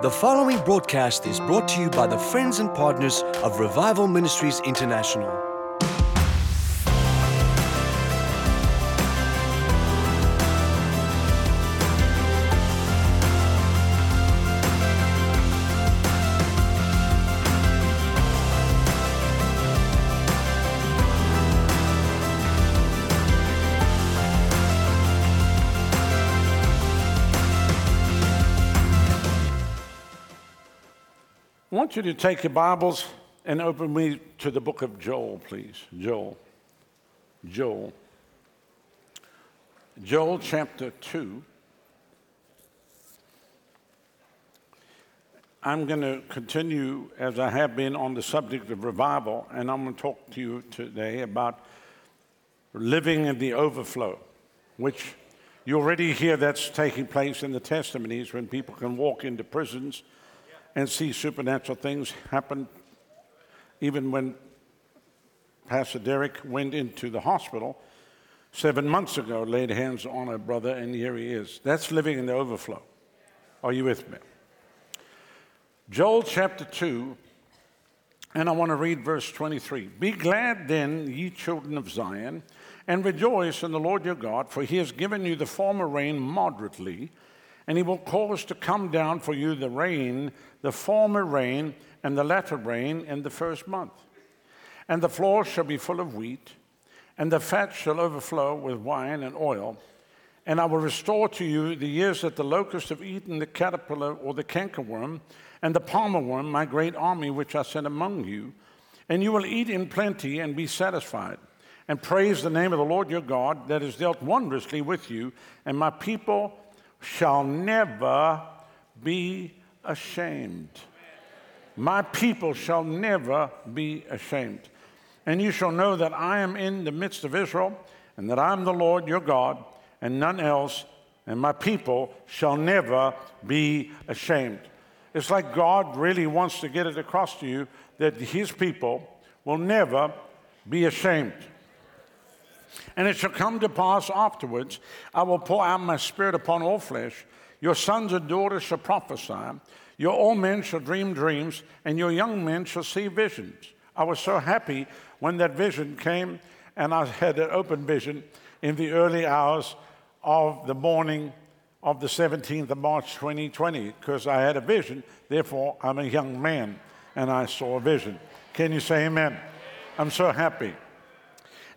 The following broadcast is brought to you by the friends and partners of Revival Ministries International. Want you to take your Bibles and open me to the book of Joel, please. Joel. Joel. Joel chapter 2. I'm going to continue as I have been on the subject of revival, and I'm going to talk to you today about living in the overflow, which you already hear that's taking place in the testimonies when people can walk into prisons and see supernatural things happen. Even when Pastor Derek went into the hospital seven months ago, laid hands on a brother, and here he is. That's living in the overflow. Are you with me? Joel chapter 2, and I want to read verse 23. Be glad then, ye children of Zion, and rejoice in the Lord your God, for he has given you the former rain moderately and he will cause to come down for you the rain, the former rain, and the latter rain in the first month. And the floor shall be full of wheat, and the fat shall overflow with wine and oil. And I will restore to you the years that the locust have eaten, the caterpillar or the cankerworm, and the palmer worm, my great army which I sent among you. And you will eat in plenty and be satisfied, and praise the name of the Lord your God that has dealt wondrously with you, and my people shall never be ashamed. My people shall never be ashamed. And you shall know that I am in the midst of Israel, and that I am the Lord your God, and none else, and my people shall never be ashamed. It's like God really wants to get it across to you that his people will never be ashamed. And it shall come to pass afterwards, I will pour out my spirit upon all flesh. Your sons and daughters shall prophesy. Your old men shall dream dreams, and your young men shall see visions. I was so happy when that vision came, and I had an open vision in the early hours of the morning of the 17th of March 2020, because I had a vision. Therefore, I'm a young man, and I saw a vision. Can you say amen? I'm so happy.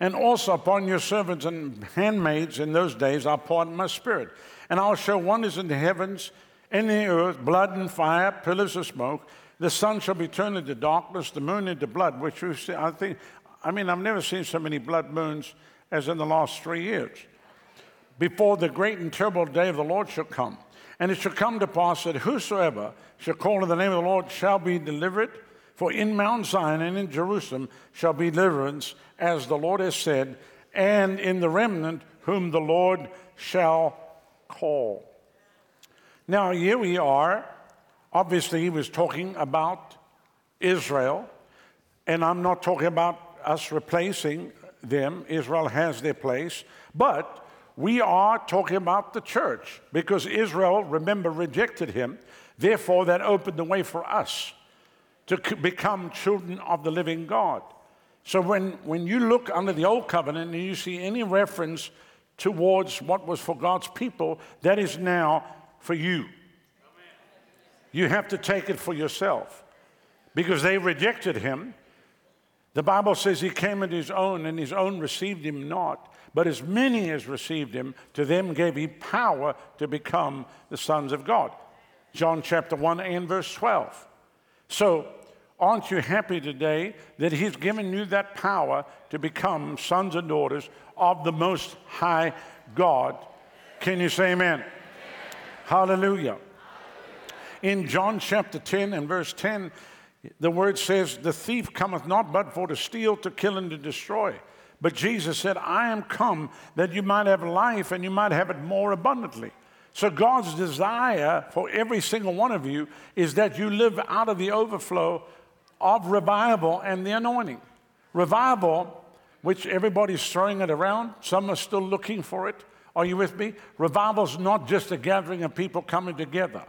And also upon your servants and handmaids in those days I'll pour out my spirit. And I'll show wonders in the heavens, in the earth, blood and fire, pillars of smoke. The sun shall be turned into darkness, the moon into blood, which we see, I think, I mean, I've never seen so many blood moons as in the last three years. Before the great and terrible day of the Lord shall come. And it shall come to pass that whosoever shall call on the name of the Lord shall be delivered. For in Mount Zion and in Jerusalem shall be deliverance, as the Lord has said, and in the remnant whom the Lord shall call. Now, here we are. Obviously, he was talking about Israel, and I'm not talking about us replacing them. Israel has their place, but we are talking about the church because Israel, remember, rejected him. Therefore, that opened the way for us to become children of the living God. So when, when you look under the old covenant and you see any reference towards what was for God's people, that is now for you. You have to take it for yourself because they rejected him. The Bible says he came into his own, and his own received him not. But as many as received him, to them gave he power to become the sons of God. John chapter 1 and verse 12. So, aren't you happy today that He's given you that power to become sons and daughters of the Most High God? Can you say amen? Hallelujah. In John chapter 10 and verse 10, the word says, The thief cometh not but for to steal, to kill, and to destroy. But Jesus said, I am come that you might have life and you might have it more abundantly. So, God's desire for every single one of you is that you live out of the overflow of revival and the anointing. Revival, which everybody's throwing it around, some are still looking for it. Are you with me? Revival is not just a gathering of people coming together.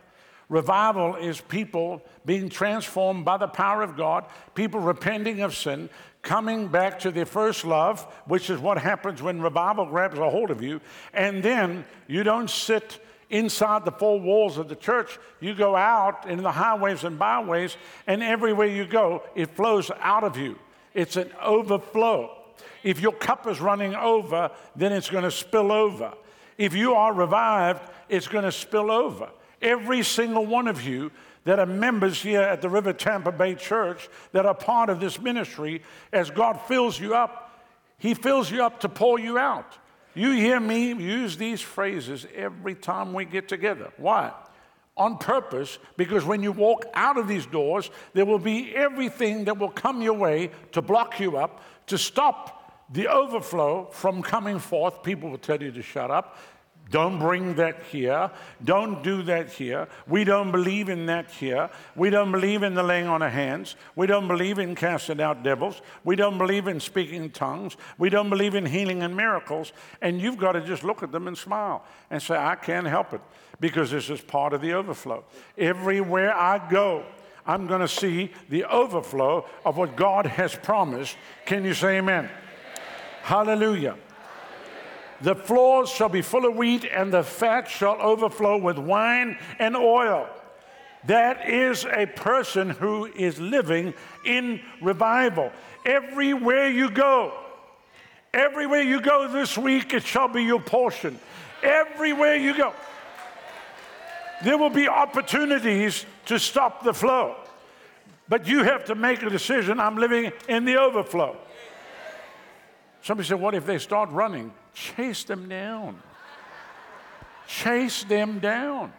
Revival is people being transformed by the power of God, people repenting of sin, coming back to their first love, which is what happens when revival grabs a hold of you. And then you don't sit inside the four walls of the church. You go out in the highways and byways, and everywhere you go, it flows out of you. It's an overflow. If your cup is running over, then it's going to spill over. If you are revived, it's going to spill over. Every single one of you that are members here at the River Tampa Bay Church that are part of this ministry, as God fills you up, He fills you up to pour you out. You hear me use these phrases every time we get together. Why? On purpose, because when you walk out of these doors, there will be everything that will come your way to block you up, to stop the overflow from coming forth. People will tell you to shut up. Don't bring that here. Don't do that here. We don't believe in that here. We don't believe in the laying on of hands. We don't believe in casting out devils. We don't believe in speaking in tongues. We don't believe in healing and miracles. And you've got to just look at them and smile and say, I can't help it because this is part of the overflow. Everywhere I go, I'm going to see the overflow of what God has promised. Can you say amen? Hallelujah. The floors shall be full of wheat, and the fat shall overflow with wine and oil. That is a person who is living in revival. Everywhere you go, everywhere you go this week, it shall be your portion. Everywhere you go, there will be opportunities to stop the flow. But you have to make a decision I'm living in the overflow. Somebody said, What if they start running? Chase them down. Chase them down.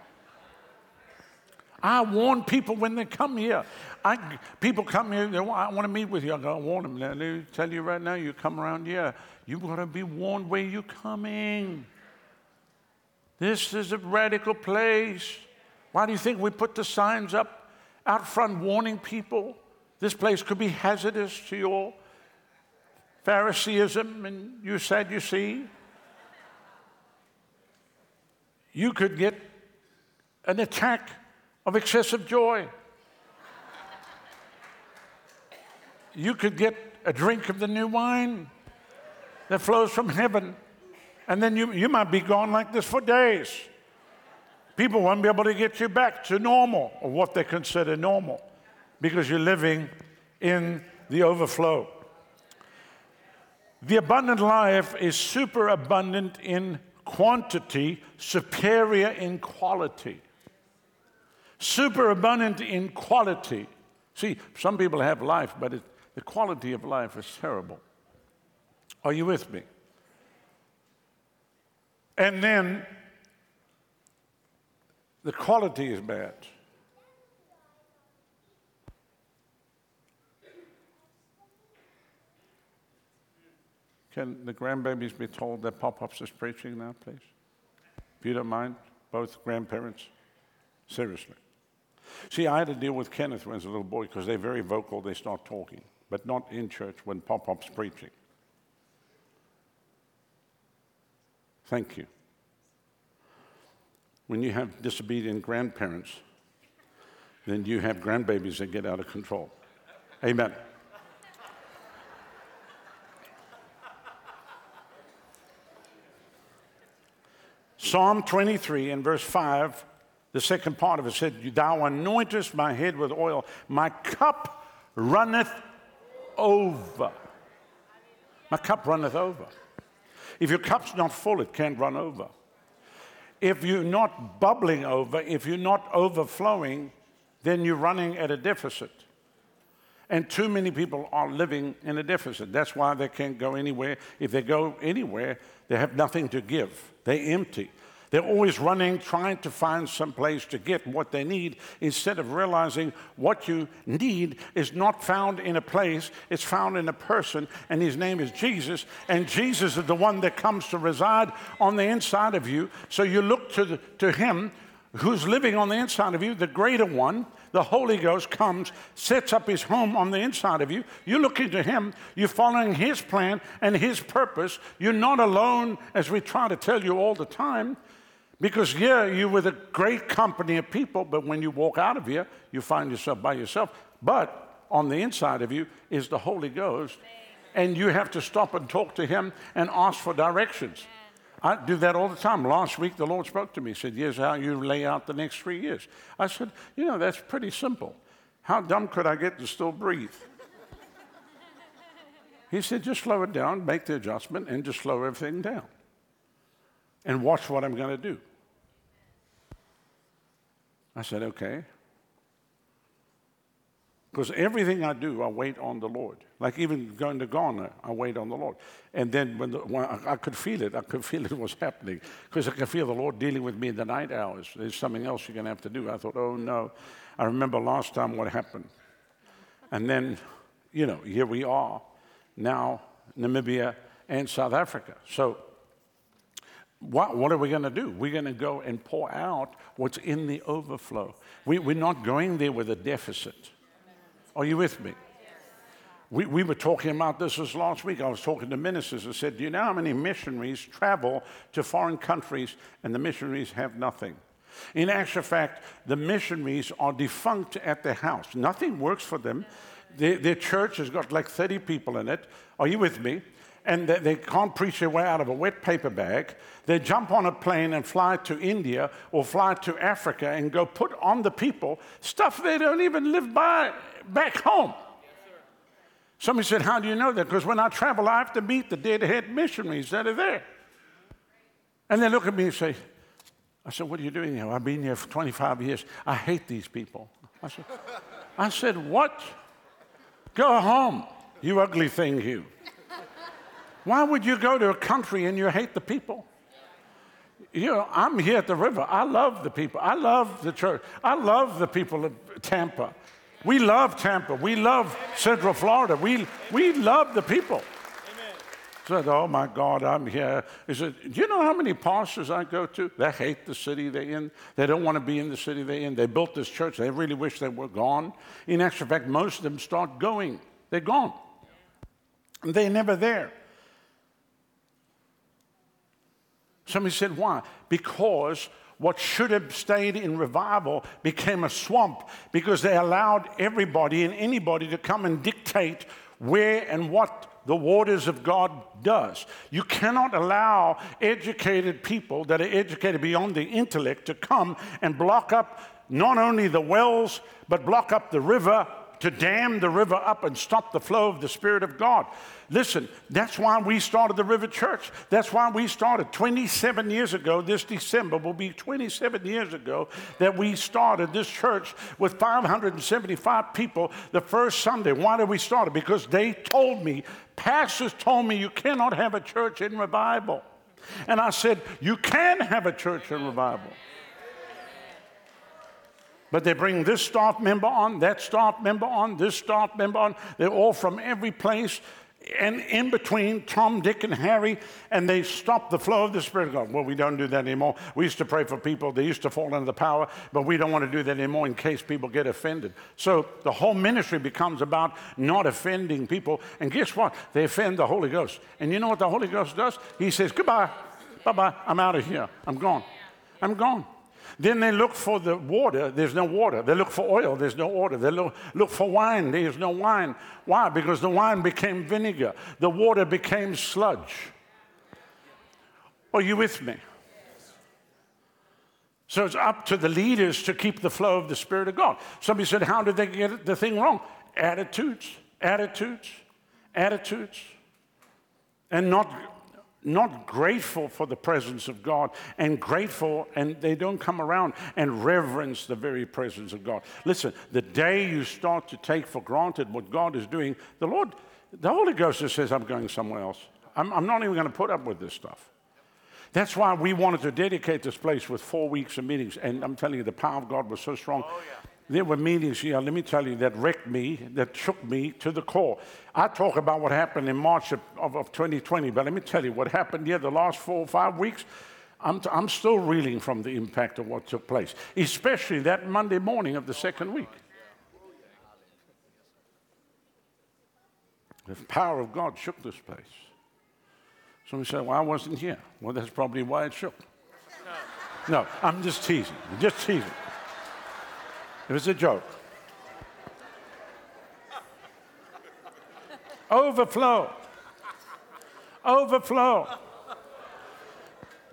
I warn people when they come here. I, people come here, they want, I want to meet with you. I go, warn them. Now, they tell you right now, you come around here, you've got to be warned where you're coming. This is a radical place. Why do you think we put the signs up out front warning people? This place could be hazardous to your Phariseeism and you said, you see, you could get an attack of excessive joy. You could get a drink of the new wine that flows from heaven, and then you, you might be gone like this for days. People won't be able to get you back to normal, or what they consider normal, because you're living in the overflow. The abundant life is super abundant in quantity, superior in quality. Super abundant in quality. See, some people have life, but it, the quality of life is terrible. Are you with me? And then the quality is bad. Can the grandbabies be told that Pop Pops is preaching now, please? If you don't mind, both grandparents. Seriously. See, I had to deal with Kenneth when he was a little boy because they're very vocal, they start talking, but not in church when Pop Pop's preaching. Thank you. When you have disobedient grandparents, then you have grandbabies that get out of control. Amen. Psalm 23 and verse 5, the second part of it said, Thou anointest my head with oil, my cup runneth over. My cup runneth over. If your cup's not full, it can't run over. If you're not bubbling over, if you're not overflowing, then you're running at a deficit. And too many people are living in a deficit. That's why they can't go anywhere. If they go anywhere, they have nothing to give. They're empty. They're always running, trying to find some place to get what they need instead of realizing what you need is not found in a place, it's found in a person, and his name is Jesus. And Jesus is the one that comes to reside on the inside of you. So you look to, the, to him who's living on the inside of you, the greater one, the Holy Ghost comes, sets up his home on the inside of you. You're looking to him, you're following his plan and his purpose. You're not alone, as we try to tell you all the time. Because here you're with a great company of people, but when you walk out of here, you find yourself by yourself. But on the inside of you is the Holy Ghost, and you have to stop and talk to Him and ask for directions. I do that all the time. Last week, the Lord spoke to me. He said, Here's how you lay out the next three years. I said, You know, that's pretty simple. How dumb could I get to still breathe? he said, Just slow it down, make the adjustment, and just slow everything down. And watch what I'm going to do. I said, okay. Because everything I do, I wait on the Lord. Like even going to Ghana, I wait on the Lord. And then when, the, when I, could feel it, I could feel it was happening. Because I could feel the Lord dealing with me in the night hours. There's something else you're going to have to do. I thought, oh no. I remember last time what happened. And then, you know, here we are now, Namibia and South Africa. So what, what are we going to do? We're going to go and pour out what's in the overflow. We, we're not going there with a deficit. Are you with me? We, we were talking about this this last week. I was talking to ministers and said, Do you know how many missionaries travel to foreign countries and the missionaries have nothing? In actual fact, the missionaries are defunct at their house. Nothing works for them. Their, their church has got like 30 people in it. Are you with me? And they, can't preach their way out of a wet paper bag. They jump on a plane and fly to India or fly to Africa and go put on the people stuff they don't even live by back home. Somebody said, How do you know that? Because when I travel, I have to meet the deadhead missionaries that are there. And they look at me and say, I said, What are you doing here? I've been here for 25 years. I hate these people. I said, I said What? Go home, you ugly thing, you. Why would you go to a country and you hate the people? You know, I'm here at the river. I love the people. I love the church. I love the people of Tampa. We love Tampa. We love Central Florida. We, we love the people. Said, oh my God, I'm here. He said, do you know how many pastors I go to? They hate the city they're in. They don't want to be in the city they're in. They built this church. They really wish they were gone. In actual fact, most of them start going. They're gone. They're never there. Somebody said, why? Because what should have stayed in revival became a swamp because they allowed everybody and anybody to come and dictate where and what the waters of God does. You cannot allow educated people that are educated beyond the intellect to come and block up not only the wells, but block up the river to dam the river up and stop the flow of the Spirit of God. Listen, that's why we started the River Church. That's why we started 27 years ago. This December will be 27 years ago that we started this church with 575 people the first Sunday. Why did we start it? Because they told me, pastors told me, you cannot have a church in revival. And I said, you can have a church in revival. But they bring this staff member on, that staff member on, this staff member on. They're all from every place. And in between Tom, Dick, and Harry, and they stop the flow of the Spirit of God. Well, we don't do that anymore. We used to pray for people, they used to fall under the power, but we don't want to do that anymore in case people get offended. So the whole ministry becomes about not offending people. And guess what? They offend the Holy Ghost. And you know what the Holy Ghost does? He says, Goodbye, bye bye, I'm out of here, I'm gone. I'm gone. Then they look for the water, there's no water. They look for oil, there's no oil. They look, look for wine, there's no wine. Why? Because the wine became vinegar, the water became sludge. Are you with me? So it's up to the leaders to keep the flow of the Spirit of God. Somebody said, How did they get the thing wrong? Attitudes, attitudes, attitudes. And not not grateful for the presence of God and grateful, and they don't come around and reverence the very presence of God. Listen, the day you start to take for granted what God is doing, the Lord, the Holy Ghost just says, I'm going somewhere else. I'm, I'm not even going to put up with this stuff. That's why we wanted to dedicate this place with four weeks of meetings. And I'm telling you, the power of God was so strong. Oh, yeah. There were meetings here, let me tell you, that wrecked me, that shook me to the core. I talk about what happened in March of, of, of 2020, but let me tell you what happened here the last four or five weeks. I'm, t- I'm still reeling from the impact of what took place, especially that Monday morning of the second week. The power of God shook this place. Somebody said, Well, I wasn't here. Well, that's probably why it shook. No, I'm just teasing. Just teasing. It was a joke. Overflow. Overflow.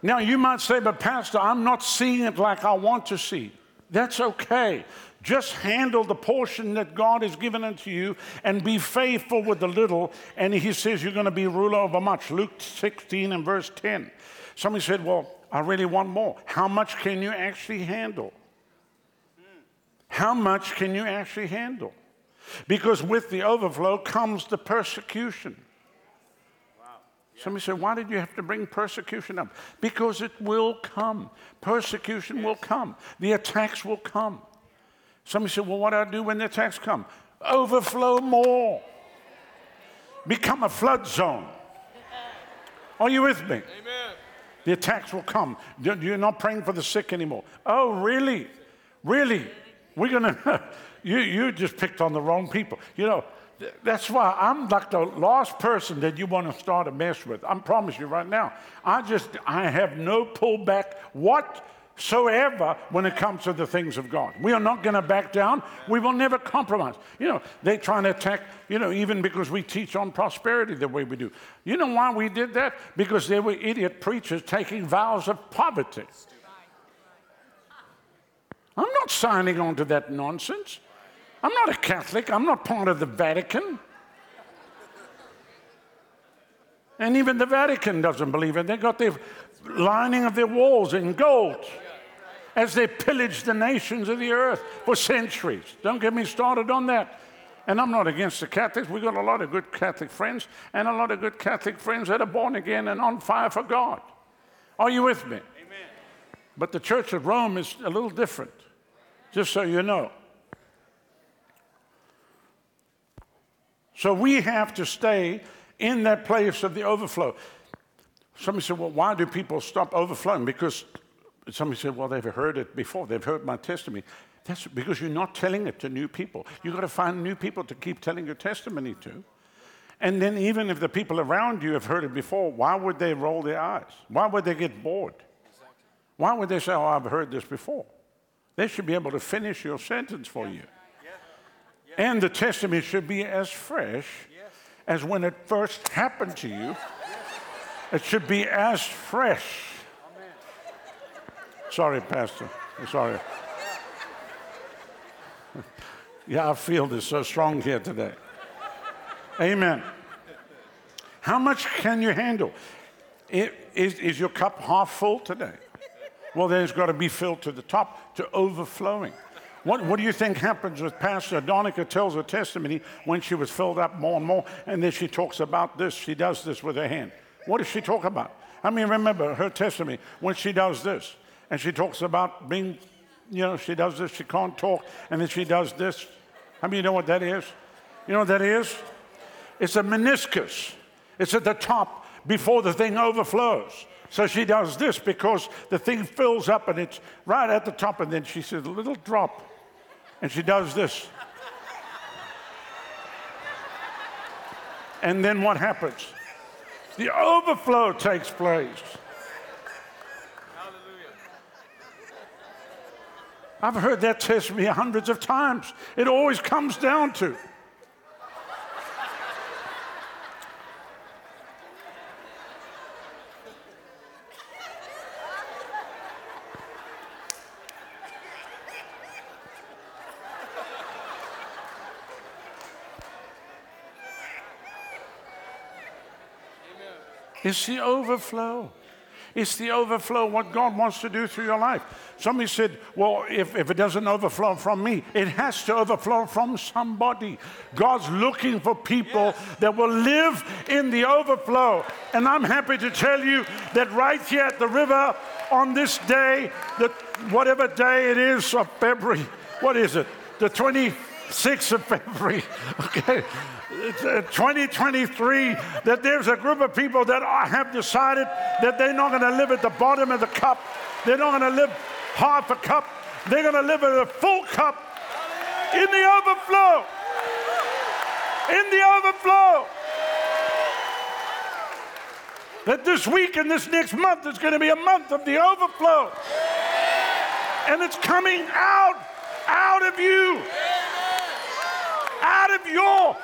Now, you might say, but Pastor, I'm not seeing it like I want to see. That's okay. Just handle the portion that God has given unto you and be faithful with the little. And he says you're going to be ruler over much. Luke 16 and verse 10. Somebody said, Well, I really want more. How much can you actually handle? How much can you actually handle? Because with the overflow comes the persecution. Somebody said, Why did you have to bring persecution up? Because it will come. Persecution yes. will come. The attacks will come. Somebody said, Well, what do I do when the attacks come? Overflow more. Become a flood zone. Are you with me? Amen. The attacks will come. You're not praying for the sick anymore. Oh, really? Really? We're going to, you, you just picked on the wrong people. You know, that's why I'm like the last person that you want to start a mess with. I promise you right now. I just, I have no pullback whatsoever when it comes to the things of God. We are not going to back down. We will never compromise. You know, they try to attack, you know, even because we teach on prosperity the way we do. You know why we did that? Because there were idiot preachers taking vows of poverty. I'm not signing on to that nonsense. I'm not a Catholic. I'm not part of the Vatican. And even the Vatican doesn't believe it. They've got the lining of their walls in gold as they pillaged the nations of the earth for centuries. Don't get me started on that. And I'm not against the Catholics. We've got a lot of good Catholic friends and a lot of good Catholic friends that are born again and on fire for God. Are you with me? But the Church of Rome is a little different, just so you know. So we have to stay in that place of the overflow. Somebody said, Well, why do people stop overflowing? Because somebody said, Well, they've heard it before, they've heard my testimony. That's because you're not telling it to new people. You've got to find new people to keep telling your testimony to. And then, even if the people around you have heard it before, why would they roll their eyes? Why would they get bored? Why would they say, Oh, I've heard this before? They should be able to finish your sentence for you. And the testimony should be as fresh as when it first happened to you. It should be as fresh. Sorry, Pastor. Sorry. yeah, I feel this so strong here today. Amen. How much can you handle? Is, is your cup half full today? Well, then it's got to be filled to the top, to overflowing. What, what do you think happens with Pastor Adonica tells her testimony when she was filled up more and more, and then she talks about this, she does this with her hand. What does she talk about? I mean, remember her testimony when she does this, and she talks about being, you know, she does this, she can't talk, and then she does this. I mean, you know what that is? You know what that is? It's a meniscus. It's at the top before the thing overflows. So she does this because the thing fills up and it's right at the top, and then she says, a little drop and she does this. and then what happens? The overflow takes place. I've heard that testimony hundreds of times. It always comes down to It's the overflow. It's the overflow, what God wants to do through your life. Somebody said, Well, if, if it doesn't overflow from me, it has to overflow from somebody. God's looking for people yes. that will live in the overflow. And I'm happy to tell you that right here at the river on this day, that whatever day it is of February, what is it? The 26th of February, okay? 2023 that there's a group of people that have decided that they're not going to live at the bottom of the cup. They're not going to live half a cup. They're going to live at a full cup in the overflow. In the overflow. That this week and this next month is going to be a month of the overflow. And it's coming out, out of you. Of your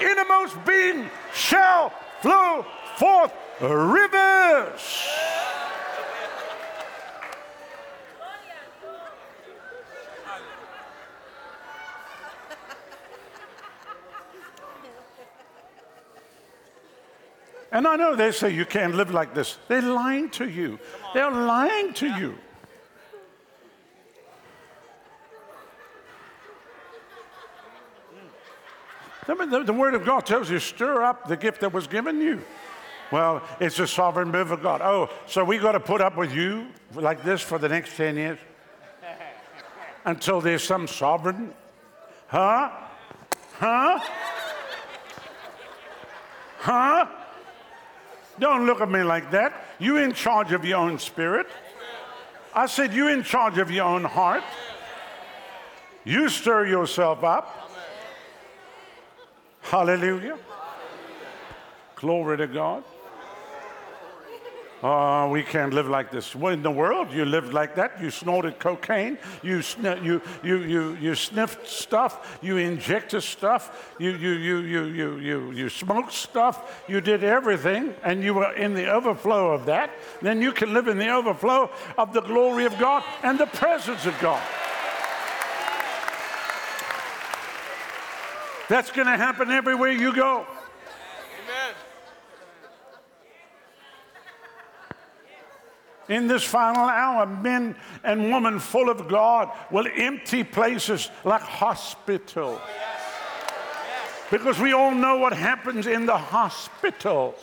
innermost being shall flow forth rivers. And I know they say you can't live like this. They're lying to you. They're lying to you. The, the, Word of God tells you, stir up the gift that was given you. Well, it's a sovereign move of God. Oh, so we got to put up with you like this for the next 10 years? Until there's some sovereign? Huh? Huh? Huh? Don't look at me like that. You in charge of your own spirit. I said you in charge of your own heart. You stir yourself up. Hallelujah. Glory to God. Oh, we can't live like this. What in the world? You lived like that? You snorted cocaine? You, sn- you, you, you, you sniffed stuff? You injected stuff? You, you, you, you, you, you, you smoked stuff? You did everything, and you were in the overflow of that. Then you can live in the overflow of the glory of God and the presence of God. That's going to happen everywhere you go. Amen. in this final hour, men and women full of God will empty places like hospitals. Because we all know what happens in the hospitals.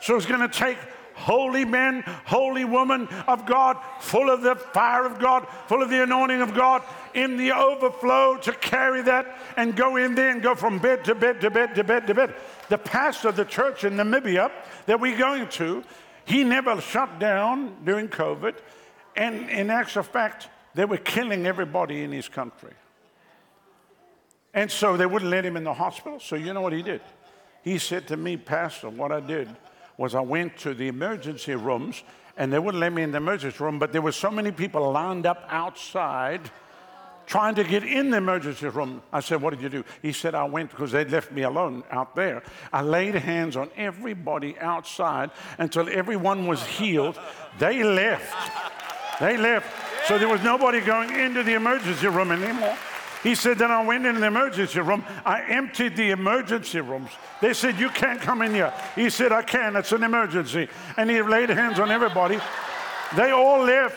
So it's going to take holy men, holy women of God, full of the fire of God, full of the anointing of God, in the overflow to carry that and go in there and go from bed to bed to bed to bed to bed. The pastor of the church in Namibia that we're going to he never shut down during COVID. And in actual fact, they were killing everybody in his country. And so they wouldn't let him in the hospital. So you know what he did? He said to me, Pastor, what I did was I went to the emergency rooms and they wouldn't let me in the emergency room, but there were so many people lined up outside trying to get in the emergency room. I said, What did you do? He said, I went because they'd left me alone out there. I laid hands on everybody outside until everyone was healed. They left. They left. So there was nobody going into the emergency room anymore. He said, Then I went in the emergency room. I emptied the emergency rooms. They said, You can't come in here. He said, I can. It's an emergency. And he laid hands on everybody. They all left.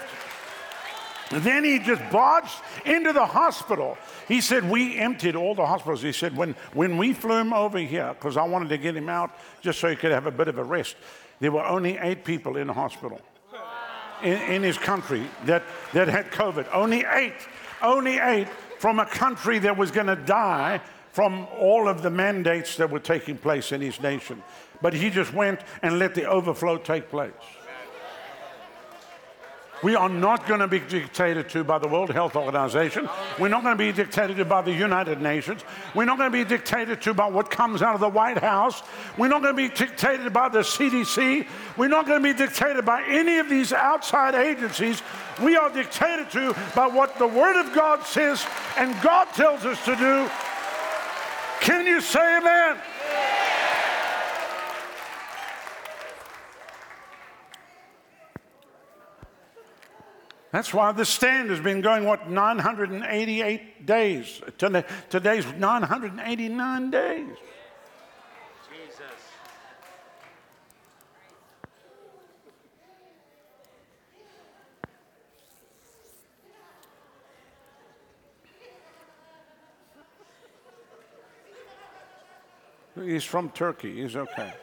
Then he just barged into the hospital. He said, We emptied all the hospitals. He said, When, when we flew him over here, because I wanted to get him out just so he could have a bit of a rest, there were only eight people in the hospital in, in his country that, that had COVID. Only eight. Only eight from a country that was going to die from all of the mandates that were taking place in his nation. But he just went and let the overflow take place. We are not going to be dictated to by the World Health Organization. We're not going to be dictated to by the United Nations. We're not going to be dictated to by what comes out of the White House. We're not going to be dictated by the CDC. We're not going to be dictated by any of these outside agencies. We are dictated to by what the Word of God says and God tells us to do. Can you say amen? That's why the stand has been going, what, 988 days. Today's 989 days. He's from Turkey. He's okay.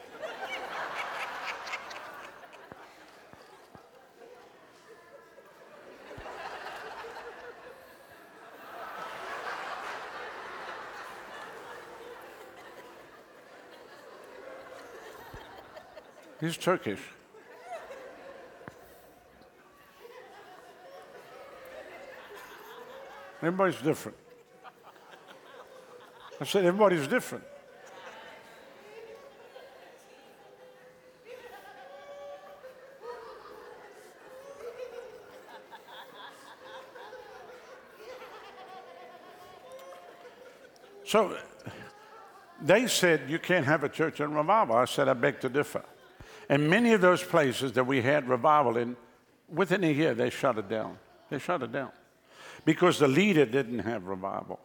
He's Turkish. Everybody's different. I said, everybody's different. So they said, You can't have a church in revival. I said, I beg to differ. And many of those places that we had revival in, within a year, they shut it down. They shut it down because the leader didn't have revival.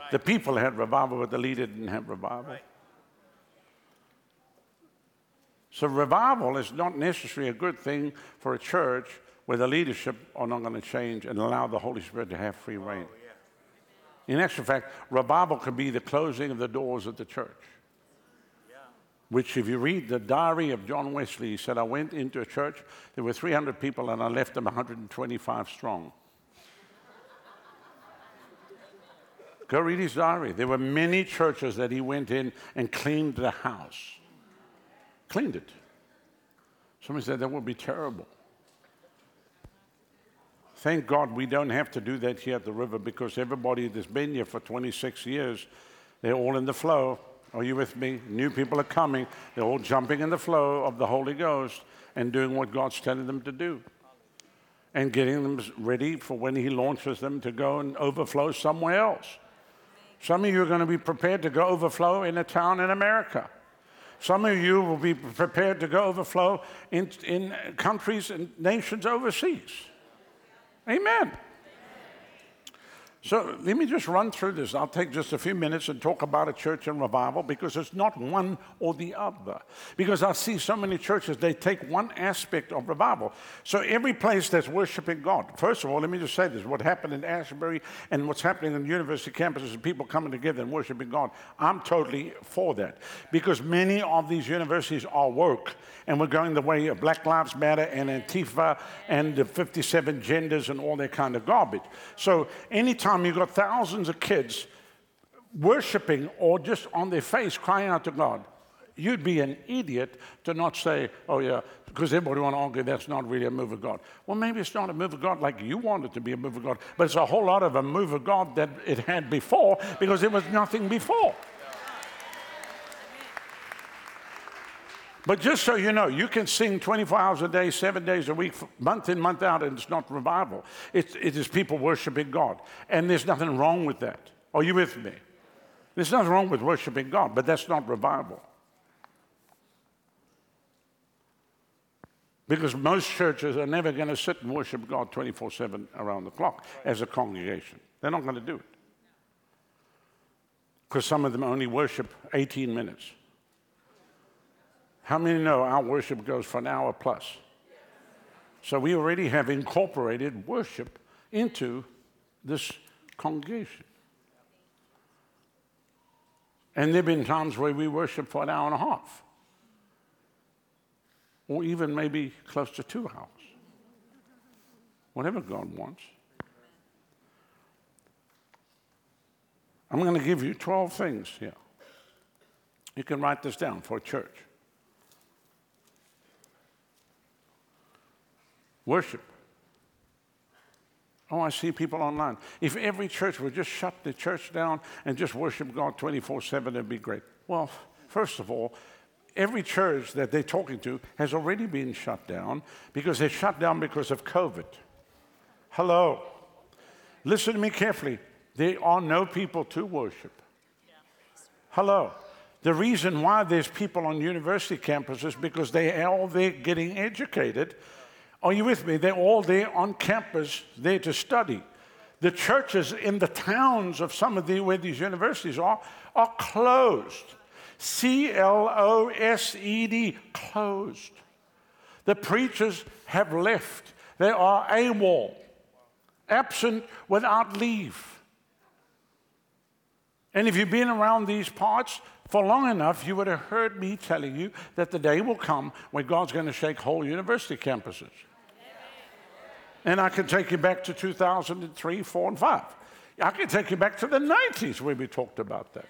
Right. The people had revival, but the leader didn't have revival. Right. So, revival is not necessarily a good thing for a church where the leadership are not going to change and allow the Holy Spirit to have free oh, reign. Oh, yeah. In actual fact, revival could be the closing of the doors of the church which, if you read the diary of John Wesley, he said, I went into a church, there were 300 people, and I left them 125 strong. Go read his diary. There were many churches that he went in and cleaned the house. Cleaned it. Somebody said that would be terrible. Thank God we don't have to do that here at the river because everybody that's been here for 26 years, they're all in the flow. Are you with me? New people are coming. They're all jumping in the flow of the Holy Ghost and doing what God's telling them to do. And getting them ready for when He launches them to go and overflow somewhere else. Some of you are going to be prepared to go overflow in a town in America. Some of you will be prepared to go overflow in, in countries and nations overseas. Amen. So let me just run through this. I'll take just a few minutes and talk about a church and revival because it's not one or the other. Because I see so many churches, they take one aspect of revival. So every place that's worshiping God, first of all, let me just say this what happened in Asbury and what's happening in university campuses and people coming together and worshiping God, I'm totally for that. Because many of these universities are woke and we're going the way of Black Lives Matter and Antifa and the 57 genders and all that kind of garbage. So anytime time you've got thousands of kids worshiping or just on their face crying out to God, you'd be an idiot to not say, oh, yeah, because everybody want to argue that's not really a move of God. Well, maybe it's not a move of God like you want it to be a move of God, but it's a whole lot of a move of God that it had before because there was nothing before. But just so you know, you can sing 24 hours a day, seven days a week, month in, month out, and it's not revival. It is people worshiping God. And there's nothing wrong with that. Are you with me? There's nothing wrong with worshiping God, but that's not revival. Because most churches are never going to sit and worship God 24 7 around the clock as a congregation. They're not going to do it. Because some of them only worship 18 minutes. How many know our worship goes for an hour plus? So we already have incorporated worship into this congregation. And there have been times where we worship for an hour and a half, or even maybe close to two hours. Whatever God wants. I'm going to give you 12 things here. You can write this down for church. Worship. Oh, I see people online. If every church would just shut the church down and just worship God 24 7, it'd be great. Well, first of all, every church that they're talking to has already been shut down because they shut down because of COVID. Hello. Listen to me carefully. There are no people to worship. Hello. The reason why there's people on university campuses because they are all there getting educated are you with me? They're all there on campus, there to study. The churches in the towns of some of the where these universities are are closed. C L O S E D, closed. The preachers have left. They are AWOL, absent without leave. And if you've been around these parts for long enough, you would have heard me telling you that the day will come when God's going to shake whole university campuses. And I can take you back to 2003, 4, and 5. I can take you back to the 90s where we talked about that.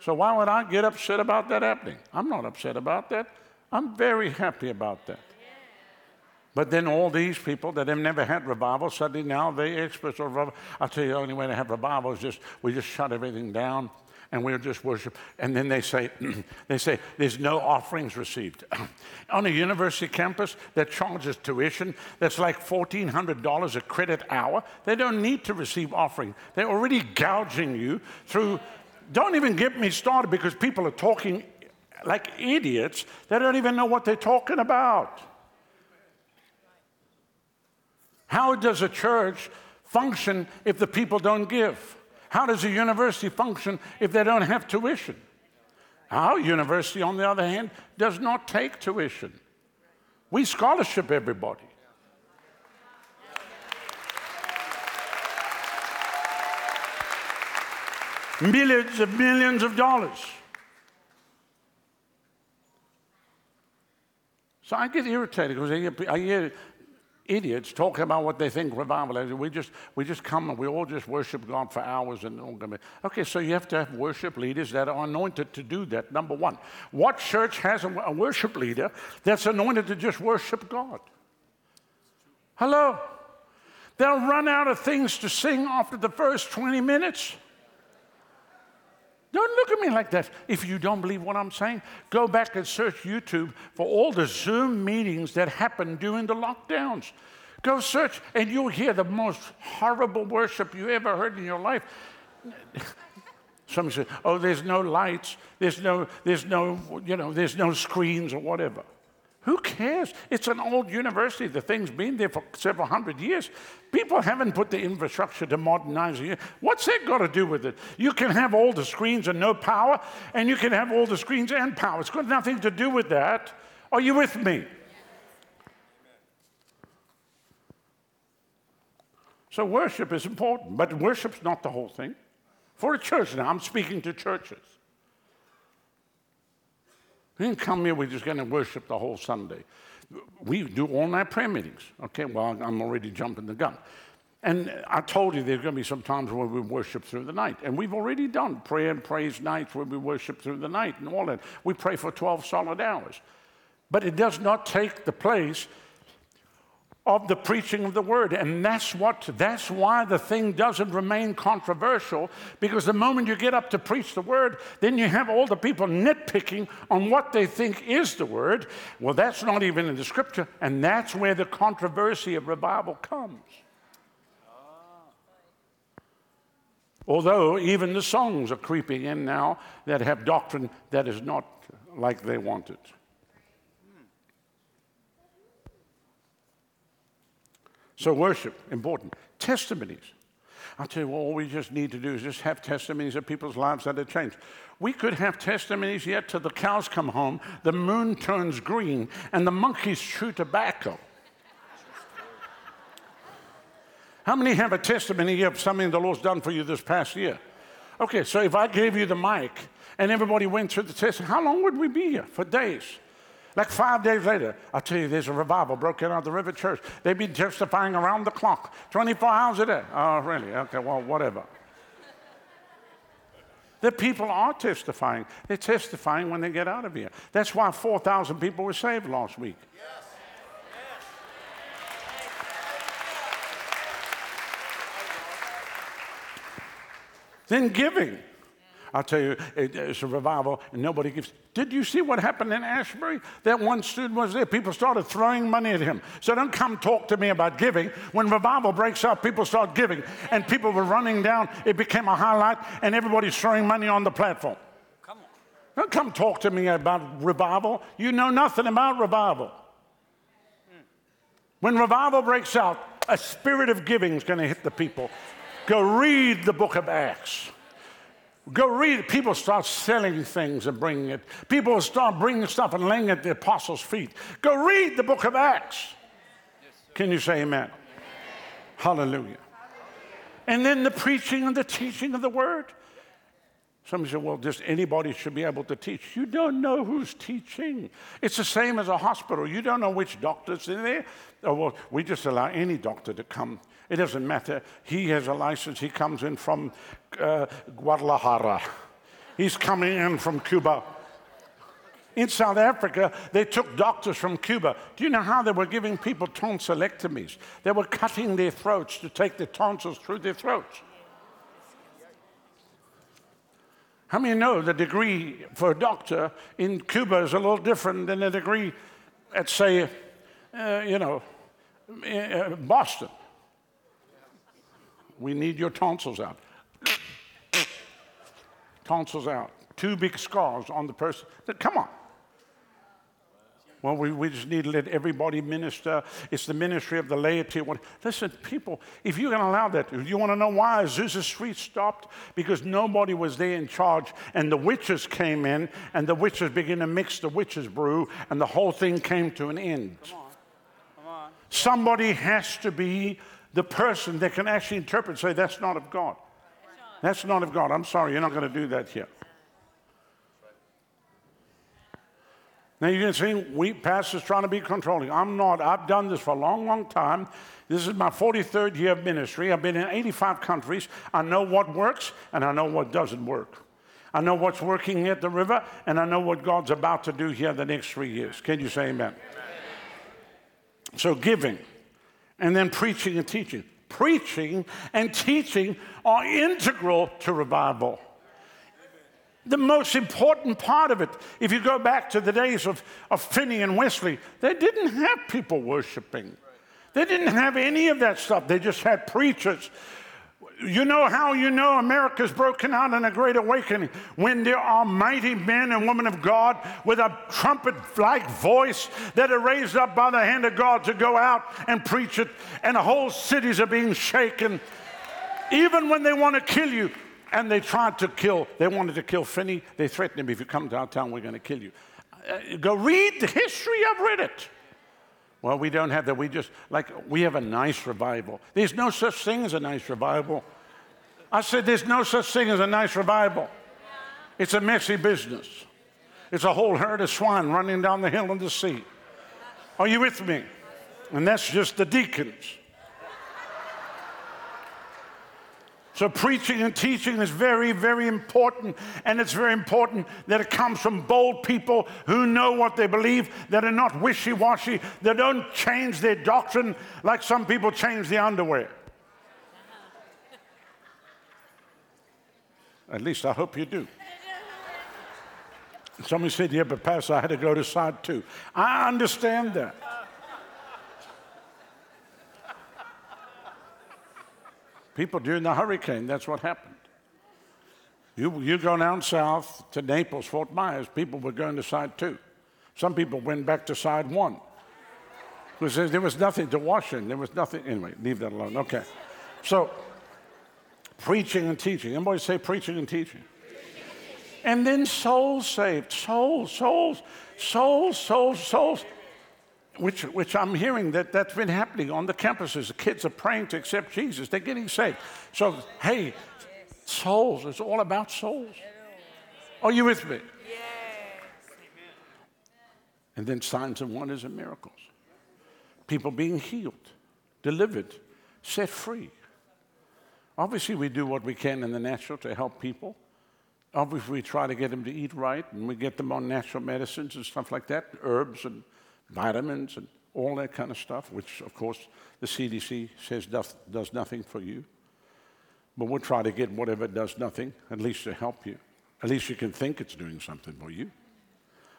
So why would I get upset about that happening? I'm not upset about that. I'm very happy about that. But then all these people that have never had revival, suddenly now they're experts of revival. I tell you, the only way to have revival is just we just shut everything down and we'll just worship. And then they say, they say, there's no offerings received. On a university campus that charges tuition, that's like $1,400 a credit hour. They don't need to receive offering. They're already gouging you through. Don't even get me started because people are talking like idiots. They don't even know what they're talking about. How does a church function if the people don't give? How does a university function if they don't have tuition? Our university, on the other hand, does not take tuition. We scholarship everybody. Millions of millions of dollars. So I get irritated because I hear idiots talking about what they think revival is. We just, we just come and we all just worship God for hours and all going Okay, so you have to have worship leaders that are anointed to do that, number one. What church has a, a worship leader that's anointed to just worship God? Hello? They'll run out of things to sing after the first 20 minutes. Don't look at me like that. If you don't believe what I'm saying, go back and search YouTube for all the Zoom meetings that happened during the lockdowns. Go search, and you'll hear the most horrible worship you ever heard in your life. Somebody said, "Oh, there's no lights. There's no, there's no, you know, there's no screens or whatever." Who cares? It's an old university. The thing's been there for several hundred years. People haven't put the infrastructure to modernize it. What's that got to do with it? You can have all the screens and no power, and you can have all the screens and power. It's got nothing to do with that. Are you with me? So worship is important, but worship's not the whole thing. For a church now, I'm speaking to churches. We didn't come here, we're just going to worship the whole Sunday. We do all night prayer meetings. Okay, well, I'm already jumping the gun. And I told you there's going to be some times where we worship through the night. And we've already done prayer and praise nights where we worship through the night and all that. We pray for 12 solid hours. But it does not take the place of the preaching of the word. And that's what that's why the thing doesn't remain controversial, because the moment you get up to preach the word, then you have all the people nitpicking on what they think is the word. Well, that's not even in the scripture, and that's where the controversy of revival comes. Although even the songs are creeping in now that have doctrine that is not like they want it. So, worship, important. Testimonies. I'll tell you, all we just need to do is just have testimonies of people's lives that have changed. We could have testimonies yet till the cows come home, the moon turns green, and the monkeys chew tobacco. How many have a testimony of something the Lord's done for you this past year? Okay, so if I gave you the mic and everybody went through the test, how long would we be here? For days. Like five days later, I tell you, there's a revival broken out of the River Church. They've been testifying around the clock, 24 hours a day. Oh, really? Okay, well, whatever. the people are testifying. They're testifying when they get out of here. That's why 4,000 people were saved last week. Yes. Then giving. I'll tell you, it's a revival and nobody gives. Did you see what happened in Asbury? That one student was there. People started throwing money at him. So don't come talk to me about giving. When revival breaks out, people start giving. And people were running down. It became a highlight, and everybody's throwing money on the platform. Come on. Don't come talk to me about revival. You know nothing about revival. When revival breaks out, a spirit of giving is going to hit the people. Go read the book of Acts. Go read it. People start selling things and bringing it. People start bringing stuff and laying at the apostles' feet. Go read the book of Acts. Can you say amen? amen? Hallelujah. And then the preaching and the teaching of the word. Somebody said, well, just anybody should be able to teach. You don't know who's teaching. It's the same as a hospital. You don't know which doctor's in there. Oh, well, we just allow any doctor to come it doesn't matter. He has a license. He comes in from uh, Guadalajara. He's coming in from Cuba. In South Africa, they took doctors from Cuba. Do you know how they were giving people tonsillectomies? They were cutting their throats to take the tonsils through their throats. How many know the degree for a doctor in Cuba is a little different than the degree at, say, uh, you know, uh, Boston? We need your tonsils out. tonsils out. Two big scars on the person. Come on. Well, we, we just need to let everybody minister. It's the ministry of the laity. Listen, people, if you can allow that, you want to know why Azusa Street stopped? Because nobody was there in charge, and the witches came in, and the witches began to mix the witches' brew, and the whole thing came to an end. Come on. Come on. Somebody has to be the person that can actually interpret, say, that's not of God. That's not of God. I'm sorry, you're not going to do that here. Now you can see we pastors trying to be controlling. I'm not. I've done this for a long, long time. This is my 43rd year of ministry. I've been in 85 countries. I know what works and I know what doesn't work. I know what's working at the river and I know what God's about to do here the next three years. Can you say amen? amen. So giving and then preaching and teaching. Preaching and teaching are integral to revival the most important part of it. If you go back to the days of, of Finney and Wesley, they didn't have people worshiping. They didn't have any of that stuff. They just had preachers. You know how you know America's broken out in a great awakening? When there are mighty men and women of God with a trumpet like voice that are raised up by the hand of God to go out and preach it, and whole cities are being shaken. Even when they want to kill you, and they tried to kill, they wanted to kill Finney. They threatened him, if you come to our town, we're going to kill you. Uh, go read the history, I've read it. Well, we don't have that. We just, like, we have a nice revival. There's no such thing as a nice revival. I said, there's no such thing as a nice revival. It's a messy business. It's a whole herd of swine running down the hill in the sea. Are you with me? And that's just the deacons. So, preaching and teaching is very, very important. And it's very important that it comes from bold people who know what they believe, that are not wishy washy, that don't change their doctrine like some people change the underwear. At least I hope you do. Somebody said, Yeah, but Pastor, I had to go to side two. I understand that. People during the hurricane, that's what happened. You, you go down south to Naples, Fort Myers, people were going to side two. Some people went back to side one. Because there was nothing to wash in. There was nothing. Anyway, leave that alone. Okay. So, preaching and teaching. Everybody say preaching and teaching. And then souls saved. Souls, souls, souls, souls, souls which, which I'm hearing that that's been happening on the campuses. The kids are praying to accept Jesus. They're getting saved. So, hey, souls. It's all about souls. Are you with me? Yes. And then signs and wonders and miracles. People being healed, delivered, set free. Obviously, we do what we can in the natural to help people. Obviously, we try to get them to eat right, and we get them on natural medicines and stuff like that, herbs and vitamins and all that kind of stuff, which of course the CDC says does, does nothing for you. But we'll try to get whatever does nothing, at least to help you. At least you can think it's doing something for you.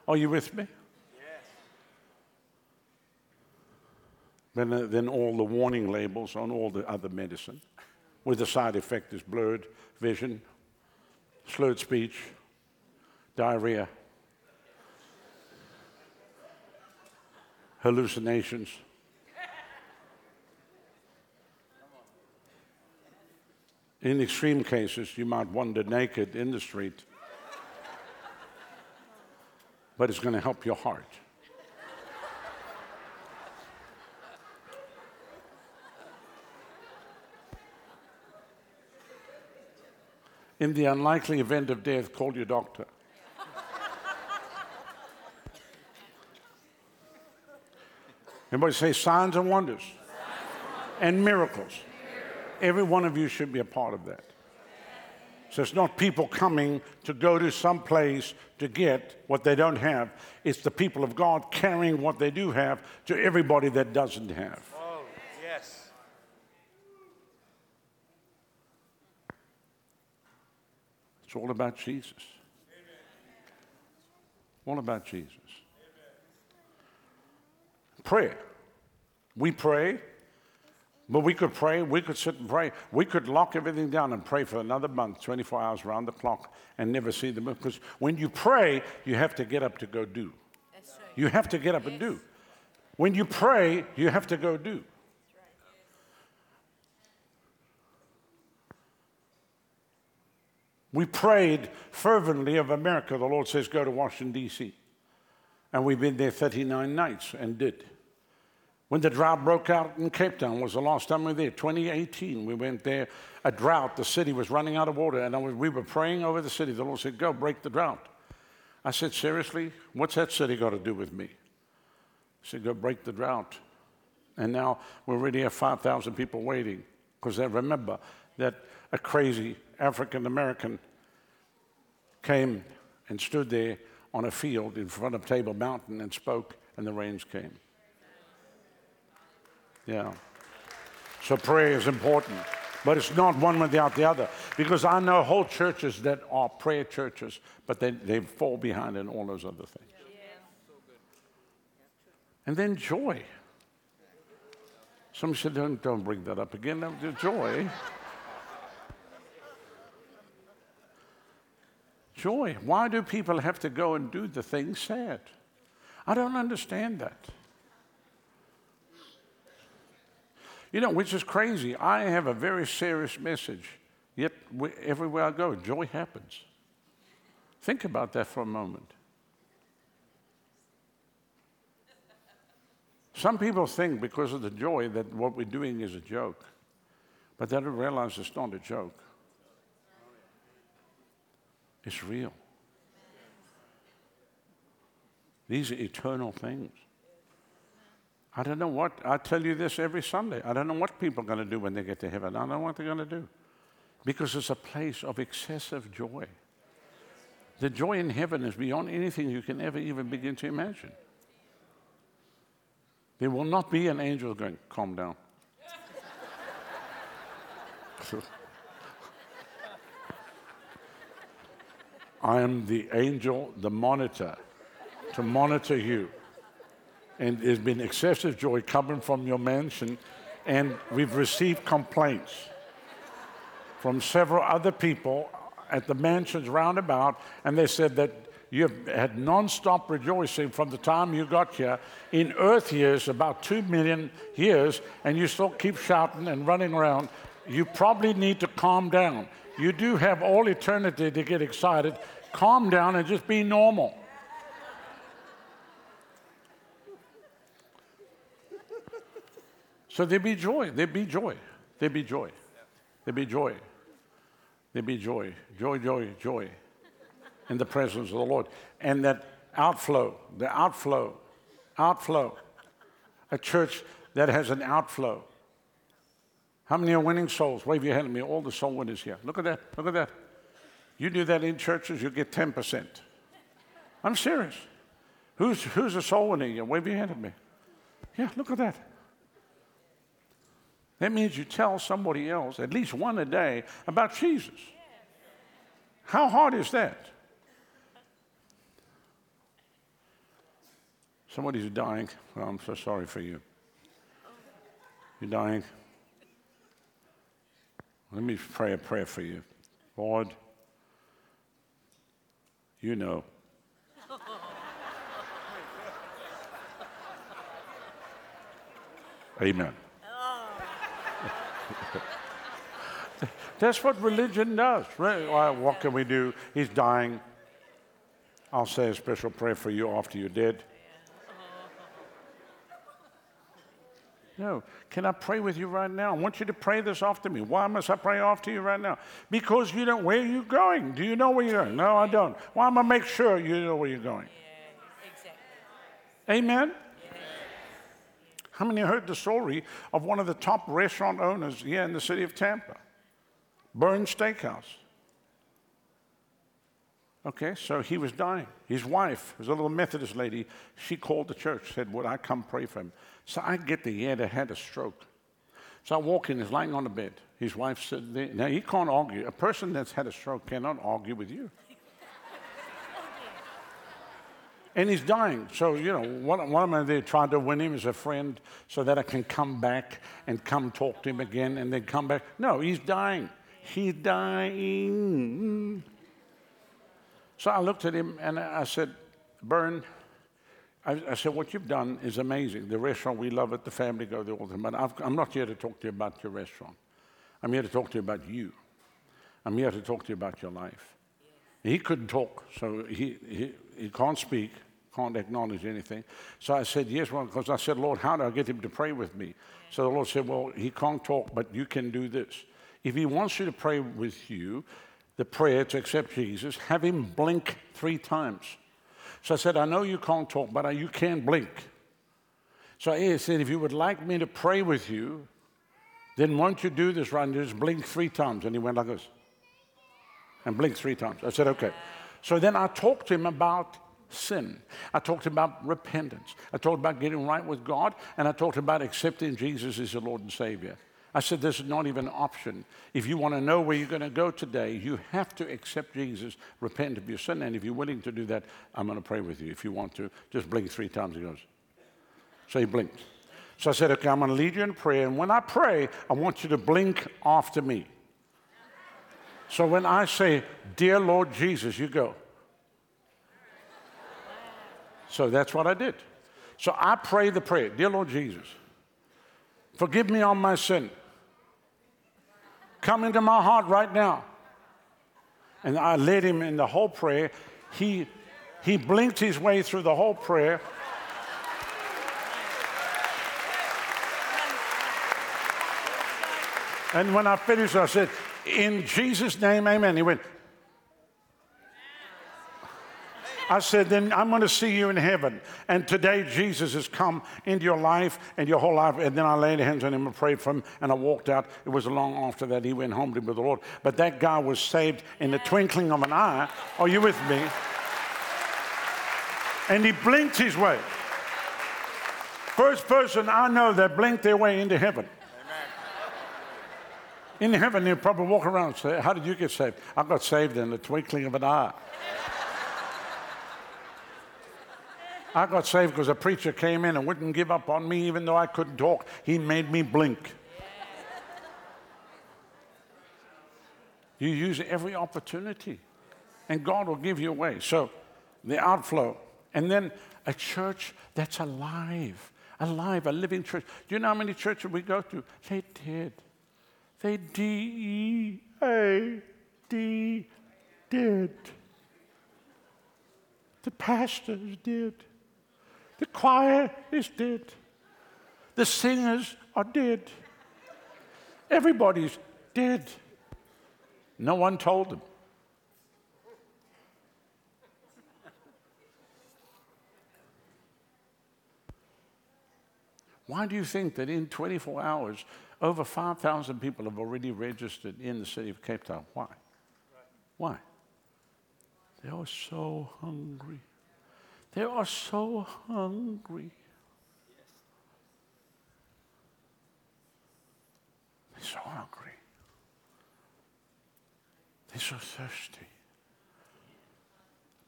Are you with me? Yes. Then, uh, then all the warning labels on all the other medicine, with the side effect is blurred vision, slurred speech, diarrhea, hallucinations. In extreme cases, you might wander naked in the street, but it's going to help your heart. In the unlikely event of death, call your doctor. Everybody say signs and wonders, signs and, miracles. and miracles. Every one of you should be a part of that. So it's not people coming to go to some place to get what they don't have. It's the people of God carrying what they do have to everybody that doesn't have. Oh, yes. It's all about Jesus. All about Jesus. Prayer. We pray, but we could pray, we could sit and pray. We could lock everything down and pray for another month, 24 hours round the clock, and never see the moon. Because when you pray, you have to get up to go do. Right. You have to get up and do. When you pray, you have to go do. We prayed fervently of America. The Lord says, go to Washington, D.C. And we've been there 39 nights and did. When the drought broke out in Cape Town was the last time we were there. 2018, we went there. A drought, the city was running out of water, and was, we were praying over the city. The Lord said, Go, break the drought. I said, Seriously? What's that city got to do with me? He said, Go break the drought. And now we already have 5,000 people waiting because they remember that a crazy African American came and stood there on a field in front of Table Mountain and spoke, and the rains came. Yeah. So prayer is important, but it's not one without the other. Because I know whole churches that are prayer churches, but they, they fall behind in all those other things. And then joy. Some said, don't, don't bring that up again. The joy. Joy. Why do people have to go and do the things sad? I don't understand that. You know, which is crazy. I have a very serious message, yet everywhere I go, joy happens. Think about that for a moment. Some people think because of the joy that what we're doing is a joke, but they don't realize it's not a joke. It's real. These are eternal things. I don't know what, I tell you this every Sunday. I don't know what people are going to do when they get to heaven. I don't know what they're going to do. Because it's a place of excessive joy. The joy in heaven is beyond anything you can ever even begin to imagine. There will not be an angel going, calm down. I am the angel, the monitor, to monitor you and there's been excessive joy coming from your mansion, and we've received complaints from several other people at the mansions roundabout, and they said that you've had nonstop rejoicing from the time you got here. In earth years, about two million years, and you still keep shouting and running around. You probably need to calm down. You do have all eternity to get excited. Calm down and just be normal. So there be joy. There be joy. There be joy. There be joy. There be joy. Joy, joy, joy in the presence of the Lord. And that outflow, the outflow, outflow. A church that has an outflow. How many are winning souls? Wave your hand at me. All the soul winners here. Look at that. Look at that. You do that in churches, you get 10%. I'm serious. Who's, who's a soul winner here? Wave your hand at me. Yeah, look at that. That means you tell somebody else, at least one a day, about Jesus. How hard is that? Somebody's dying. Well, I'm so sorry for you. You're dying. Let me pray a prayer for you. Lord, you know. Amen. That's what religion does. Uh, what can we do? He's dying. I'll say a special prayer for you after you're dead. No. Can I pray with you right now? I want you to pray this after me. Why must I pray after you right now? Because you don't. Where are you going? Do you know where you're going? No, I don't. Well, I'm going to make sure you know where you're going. Yeah, exactly. Amen? How many heard the story of one of the top restaurant owners here in the city of Tampa? Bern's Steakhouse. Okay, so he was dying. His wife was a little Methodist lady. She called the church, said, Would I come pray for him? So I get the year that had a stroke. So I walk in, he's lying on the bed. His sitting there. Now, he can't argue. A person that's had a stroke cannot argue with you. and he's dying. So, you know, what, what am I there trying to win him as a friend so that I can come back and come talk to him again and then come back? No, he's dying. He's dying. So I looked at him and I said, Bern, I, I, said, what you've done is amazing. The restaurant, we love it. The family go there all the time. But i am not here to talk to you about your restaurant. I'm here to talk to you about you. I'm here to talk to you about your life. He couldn't talk, so he, he, he can't speak, can't acknowledge anything. So I said, yes, well, because I said, Lord, how do I get him to pray with me? So the Lord said, well, he can't talk, but you can do this. If he wants you to pray with you, the prayer to accept Jesus, have him blink three times. So I said, I know you can't talk, but you can blink. So he said, if you would like me to pray with you, then won't you do this right and just blink three times? And he went like this and blinked three times. I said, okay. So then I talked to him about sin. I talked about repentance. I talked about getting right with God, and I talked about accepting Jesus as your Lord and Savior. I said, This is not even an option. If you want to know where you're going to go today, you have to accept Jesus, repent of your sin. And if you're willing to do that, I'm going to pray with you. If you want to, just blink three times. He goes, So he blinked. So I said, Okay, I'm going to lead you in prayer. And when I pray, I want you to blink after me. So when I say, Dear Lord Jesus, you go. So that's what I did. So I pray the prayer Dear Lord Jesus, forgive me on my sin. Come into my heart right now. And I led him in the whole prayer. He, he blinked his way through the whole prayer. And when I finished, I said, In Jesus' name, amen. He went, I said, then I'm going to see you in heaven. And today Jesus has come into your life and your whole life. And then I laid hands on him and prayed for him and I walked out. It was long after that he went home to be with the Lord. But that guy was saved in the twinkling of an eye. Are you with me? And he blinked his way. First person I know that blinked their way into heaven. In heaven, they'll probably walk around and say, How did you get saved? I got saved in the twinkling of an eye. I got saved because a preacher came in and wouldn't give up on me even though I couldn't talk. He made me blink. You use every opportunity, and God will give you a way. So, the outflow. And then a church that's alive, alive, a living church. Do you know how many churches we go to? They did. They D E A D did. The pastors did. The choir is dead. The singers are dead. Everybody's dead. No one told them. Why do you think that in 24 hours, over 5,000 people have already registered in the city of Cape Town? Why? Why? They are so hungry. They are so hungry. They're so hungry. They're so thirsty.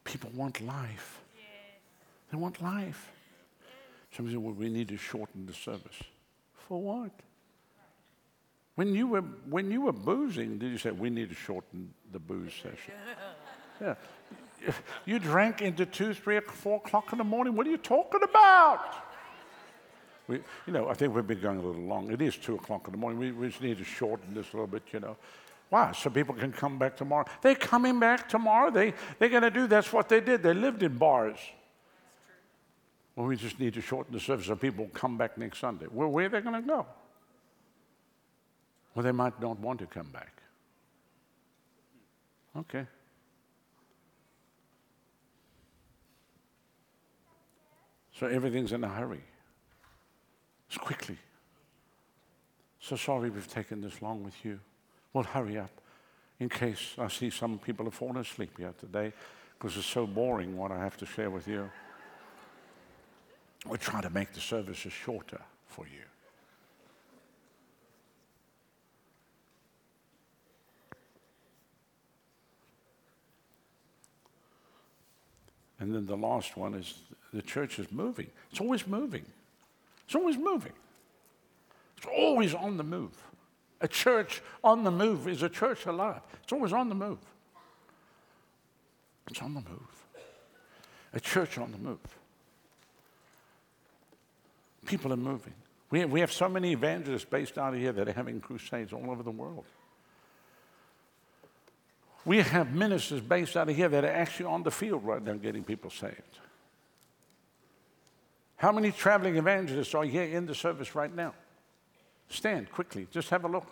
People want life. They want life. Somebody said, well, we need to shorten the service. For what? When you were, when you were boozing, did you say, we need to shorten the booze session? Yeah you drank into two, three, or four o'clock in the morning. What are you talking about? We, you know, I think we've been going a little long. It is two o'clock in the morning. We, we just need to shorten this a little bit, you know. Why? So people can come back tomorrow. They're coming back tomorrow. They, they're going to do that's what they did. They lived in bars. Well, we just need to shorten the service so people come back next Sunday. Well, where are they going to go? Well, they might not want to come back. Okay. So everything's in a hurry. It's quickly. So sorry we've taken this long with you. Well, hurry up in case I see some people have fallen asleep here today because it's so boring what I have to share with you. We're trying to make the services shorter for you. And then the last one is the church is moving. It's always moving. It's always moving. It's always on the move. A church on the move is a church alive. It's always on the move. It's on the move. A church on the move. People are moving. We have, we have so many evangelists based out of here that are having crusades all over the world. We have ministers based out of here that are actually on the field right now getting people saved. How many traveling evangelists are here in the service right now? Stand quickly, just have a look.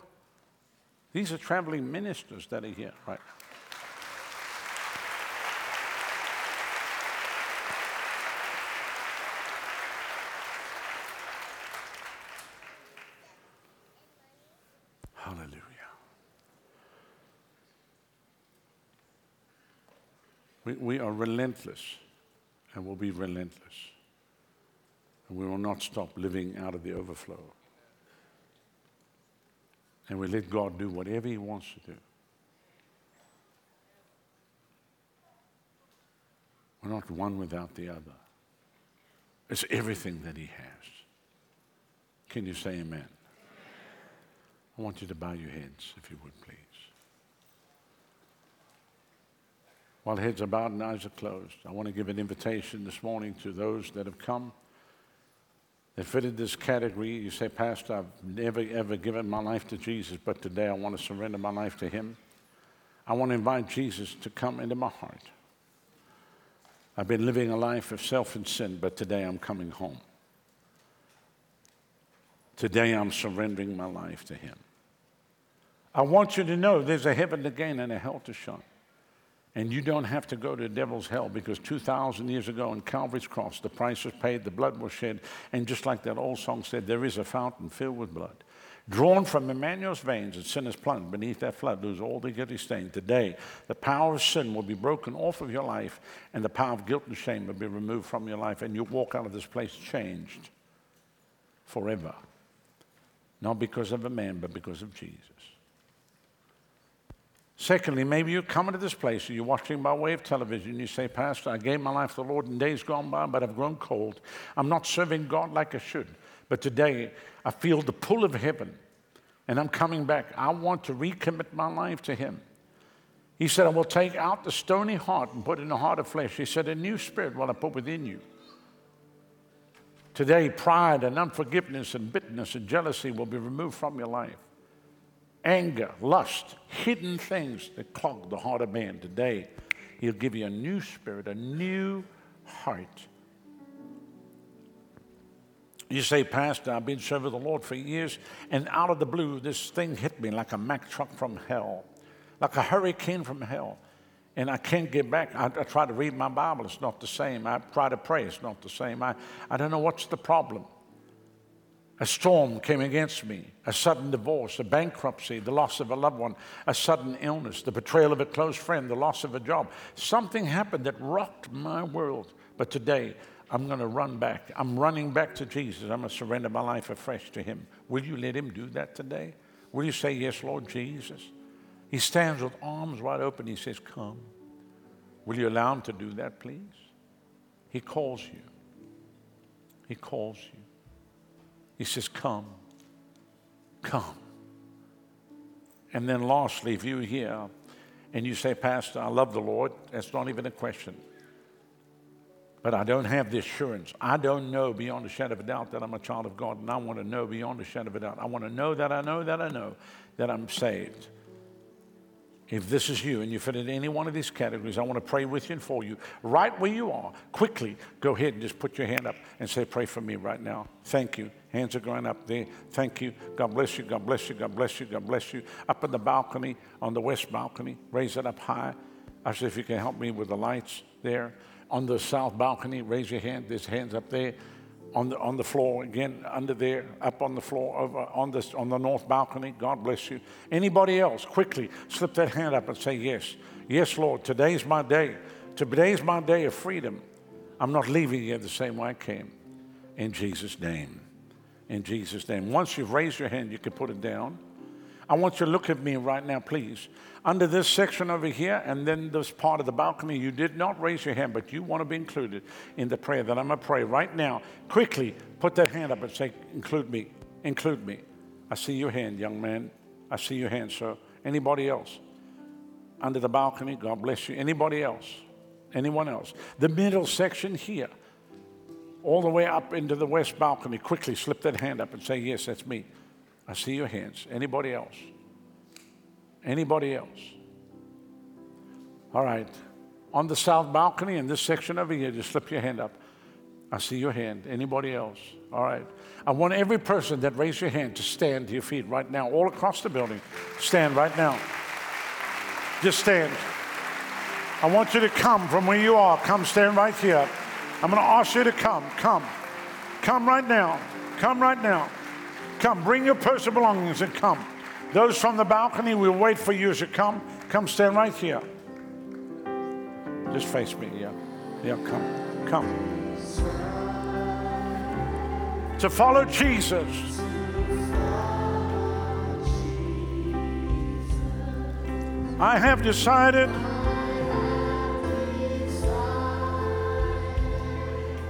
These are traveling ministers that are here right now. Hallelujah. We, we are relentless and will be relentless. And we will not stop living out of the overflow. And we let God do whatever He wants to do. We're not one without the other. It's everything that He has. Can you say amen? I want you to bow your heads, if you would, please. While heads are bowed and eyes are closed, I want to give an invitation this morning to those that have come that fitted this category. You say, Pastor, I've never ever given my life to Jesus, but today I want to surrender my life to Him. I want to invite Jesus to come into my heart. I've been living a life of self and sin, but today I'm coming home. Today I'm surrendering my life to Him. I want you to know there's a heaven to gain and a hell to shun. And you don't have to go to the devil's hell because 2,000 years ago on Calvary's cross, the price was paid, the blood was shed. And just like that old song said, there is a fountain filled with blood. Drawn from Emmanuel's veins, and sinners plunged beneath that flood, lose all their guilty stain. Today, the power of sin will be broken off of your life, and the power of guilt and shame will be removed from your life, and you walk out of this place changed forever. Not because of a man, but because of Jesus. Secondly, maybe you're coming to this place or you're watching by way of television. You say, Pastor, I gave my life to the Lord in days gone by, but I've grown cold. I'm not serving God like I should. But today, I feel the pull of heaven and I'm coming back. I want to recommit my life to Him. He said, I will take out the stony heart and put in a heart of flesh. He said, A new spirit will I put within you. Today, pride and unforgiveness and bitterness and jealousy will be removed from your life anger, lust, hidden things that clog the heart of man. Today, He'll give you a new spirit, a new heart. You say, Pastor, I've been serving the Lord for years, and out of the blue, this thing hit me like a Mack truck from hell, like a hurricane from hell. And I can't get back. I, I try to read my Bible, it's not the same. I try to pray, it's not the same. I, I don't know what's the problem. A storm came against me, a sudden divorce, a bankruptcy, the loss of a loved one, a sudden illness, the betrayal of a close friend, the loss of a job. Something happened that rocked my world. But today, I'm going to run back. I'm running back to Jesus. I'm going to surrender my life afresh to Him. Will you let Him do that today? Will you say, Yes, Lord Jesus? He stands with arms wide open. He says, Come. Will you allow Him to do that, please? He calls you. He calls you. He says, Come, come. And then, lastly, if you're here and you say, Pastor, I love the Lord, that's not even a question. But I don't have the assurance. I don't know beyond a shadow of a doubt that I'm a child of God, and I want to know beyond a shadow of a doubt. I want to know that I know that I know that I'm saved. If this is you and you fit in any one of these categories, I want to pray with you and for you. Right where you are, quickly go ahead and just put your hand up and say, Pray for me right now. Thank you. Hands are going up there. Thank you. God bless you. God bless you. God bless you. God bless you. Up in the balcony, on the west balcony, raise it up high. I said, if you can help me with the lights there. On the south balcony, raise your hand. There's hands up there on the, on the floor again under there up on the floor over on this on the north balcony god bless you anybody else quickly slip that hand up and say yes yes lord today's my day today's my day of freedom i'm not leaving here the same way i came in jesus name in jesus name once you've raised your hand you can put it down i want you to look at me right now please under this section over here, and then this part of the balcony, you did not raise your hand, but you want to be included in the prayer that I'm going to pray right now. Quickly put that hand up and say, Include me, include me. I see your hand, young man. I see your hand, sir. Anybody else? Under the balcony, God bless you. Anybody else? Anyone else? The middle section here, all the way up into the west balcony. Quickly slip that hand up and say, Yes, that's me. I see your hands. Anybody else? Anybody else? All right. On the south balcony in this section over here, just slip your hand up. I see your hand. Anybody else? All right. I want every person that raised your hand to stand to your feet right now, all across the building. Stand right now. Just stand. I want you to come from where you are. Come stand right here. I'm going to ask you to come. Come. Come right now. Come right now. Come. Bring your personal belongings and come. Those from the balcony, we'll wait for you to come. Come stand right here. Just face me, yeah. Yeah, come. Come. To follow Jesus. I have decided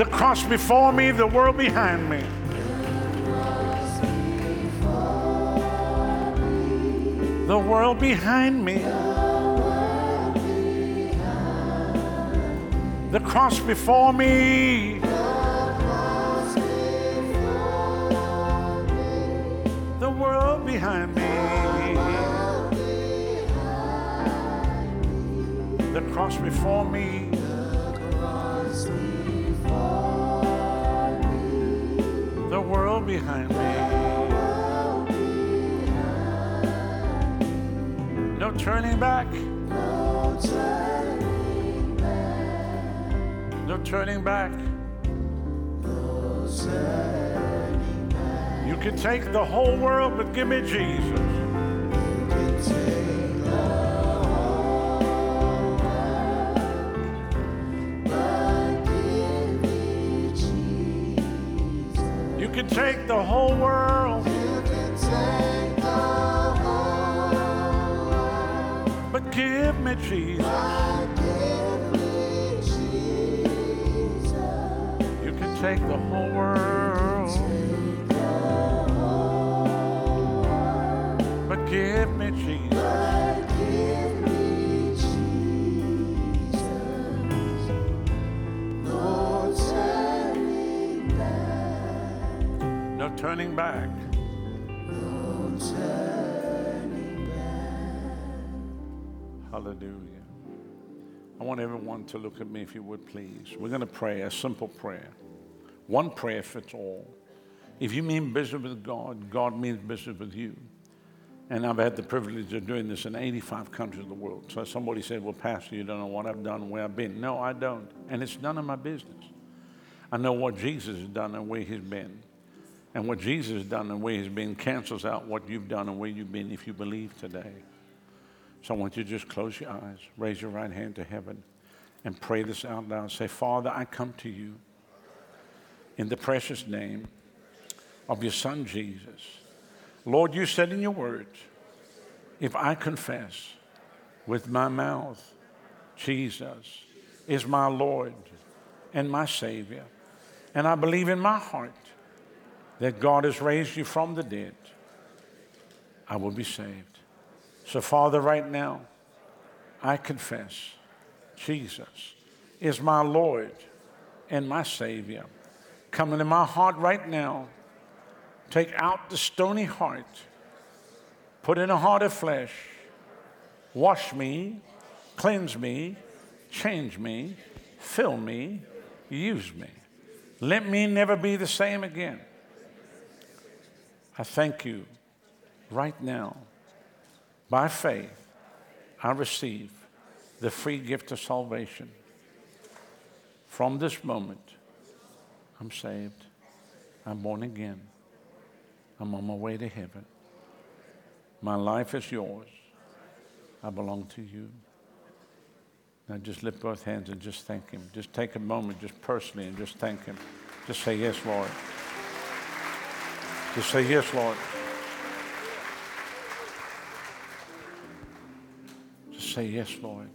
The cross before me, the world behind me. The world behind me. The cross before me. The world behind me. The cross before me. Behind me. No turning back. No turning back. You can take the whole world, but give me Jesus. The whole world, but give me Jesus. You can take the No turning back. Hallelujah. I want everyone to look at me, if you would, please. We're going to pray a simple prayer. One prayer fits all. If you mean business with God, God means business with you. And I've had the privilege of doing this in 85 countries of the world. So somebody said, Well, Pastor, you don't know what I've done, where I've been. No, I don't. And it's none of my business. I know what Jesus has done and where he's been. And what Jesus has done and where he's been cancels out what you've done and where you've been if you believe today. So I want you to just close your eyes, raise your right hand to heaven, and pray this out loud. Say, Father, I come to you in the precious name of your Son Jesus. Lord, you said in your word, if I confess with my mouth, Jesus is my Lord and my Savior, and I believe in my heart that God has raised you from the dead, I will be saved. So, Father, right now, I confess Jesus is my Lord and my Savior. Come into my heart right now. Take out the stony heart, put in a heart of flesh. Wash me, cleanse me, change me, fill me, use me. Let me never be the same again. I thank you right now by faith I receive the free gift of salvation. From this moment, I'm saved. I'm born again. I'm on my way to heaven. My life is yours. I belong to you. Now just lift both hands and just thank Him. Just take a moment, just personally, and just thank Him. Just say, Yes, Lord. Just say, Yes, Lord. Just say, Yes, Lord.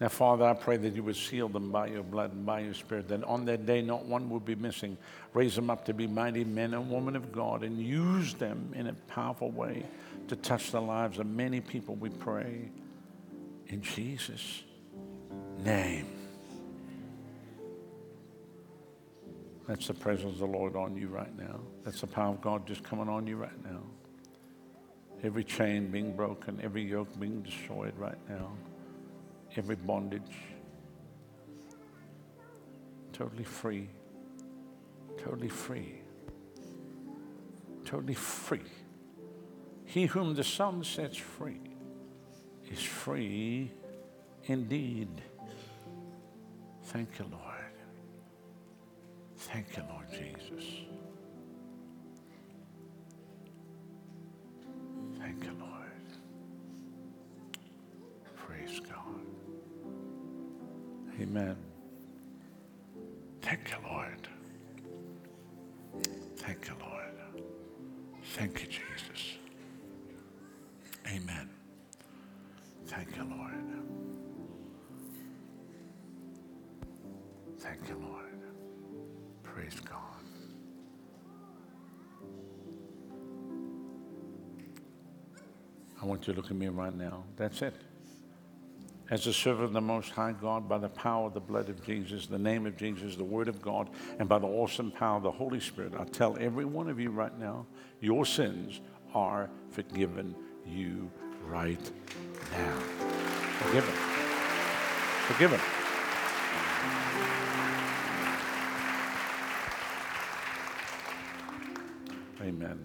Now, Father, I pray that you would seal them by your blood and by your spirit, that on that day not one would be missing. Raise them up to be mighty men and women of God and use them in a powerful way to touch the lives of many people, we pray. In Jesus' name. That's the presence of the Lord on you right now. That's the power of God just coming on you right now. Every chain being broken, every yoke being destroyed right now, every bondage. Totally free. Totally free. Totally free. He whom the Son sets free is free indeed. Thank you, Lord. Thank you, Lord Jesus. Thank you, Lord. Praise God. Amen. Want you to look at me right now. That's it. As a servant of the Most High God, by the power of the blood of Jesus, the name of Jesus, the Word of God, and by the awesome power of the Holy Spirit, I tell every one of you right now, your sins are forgiven you right now. Forgiven. Forgiven. Amen.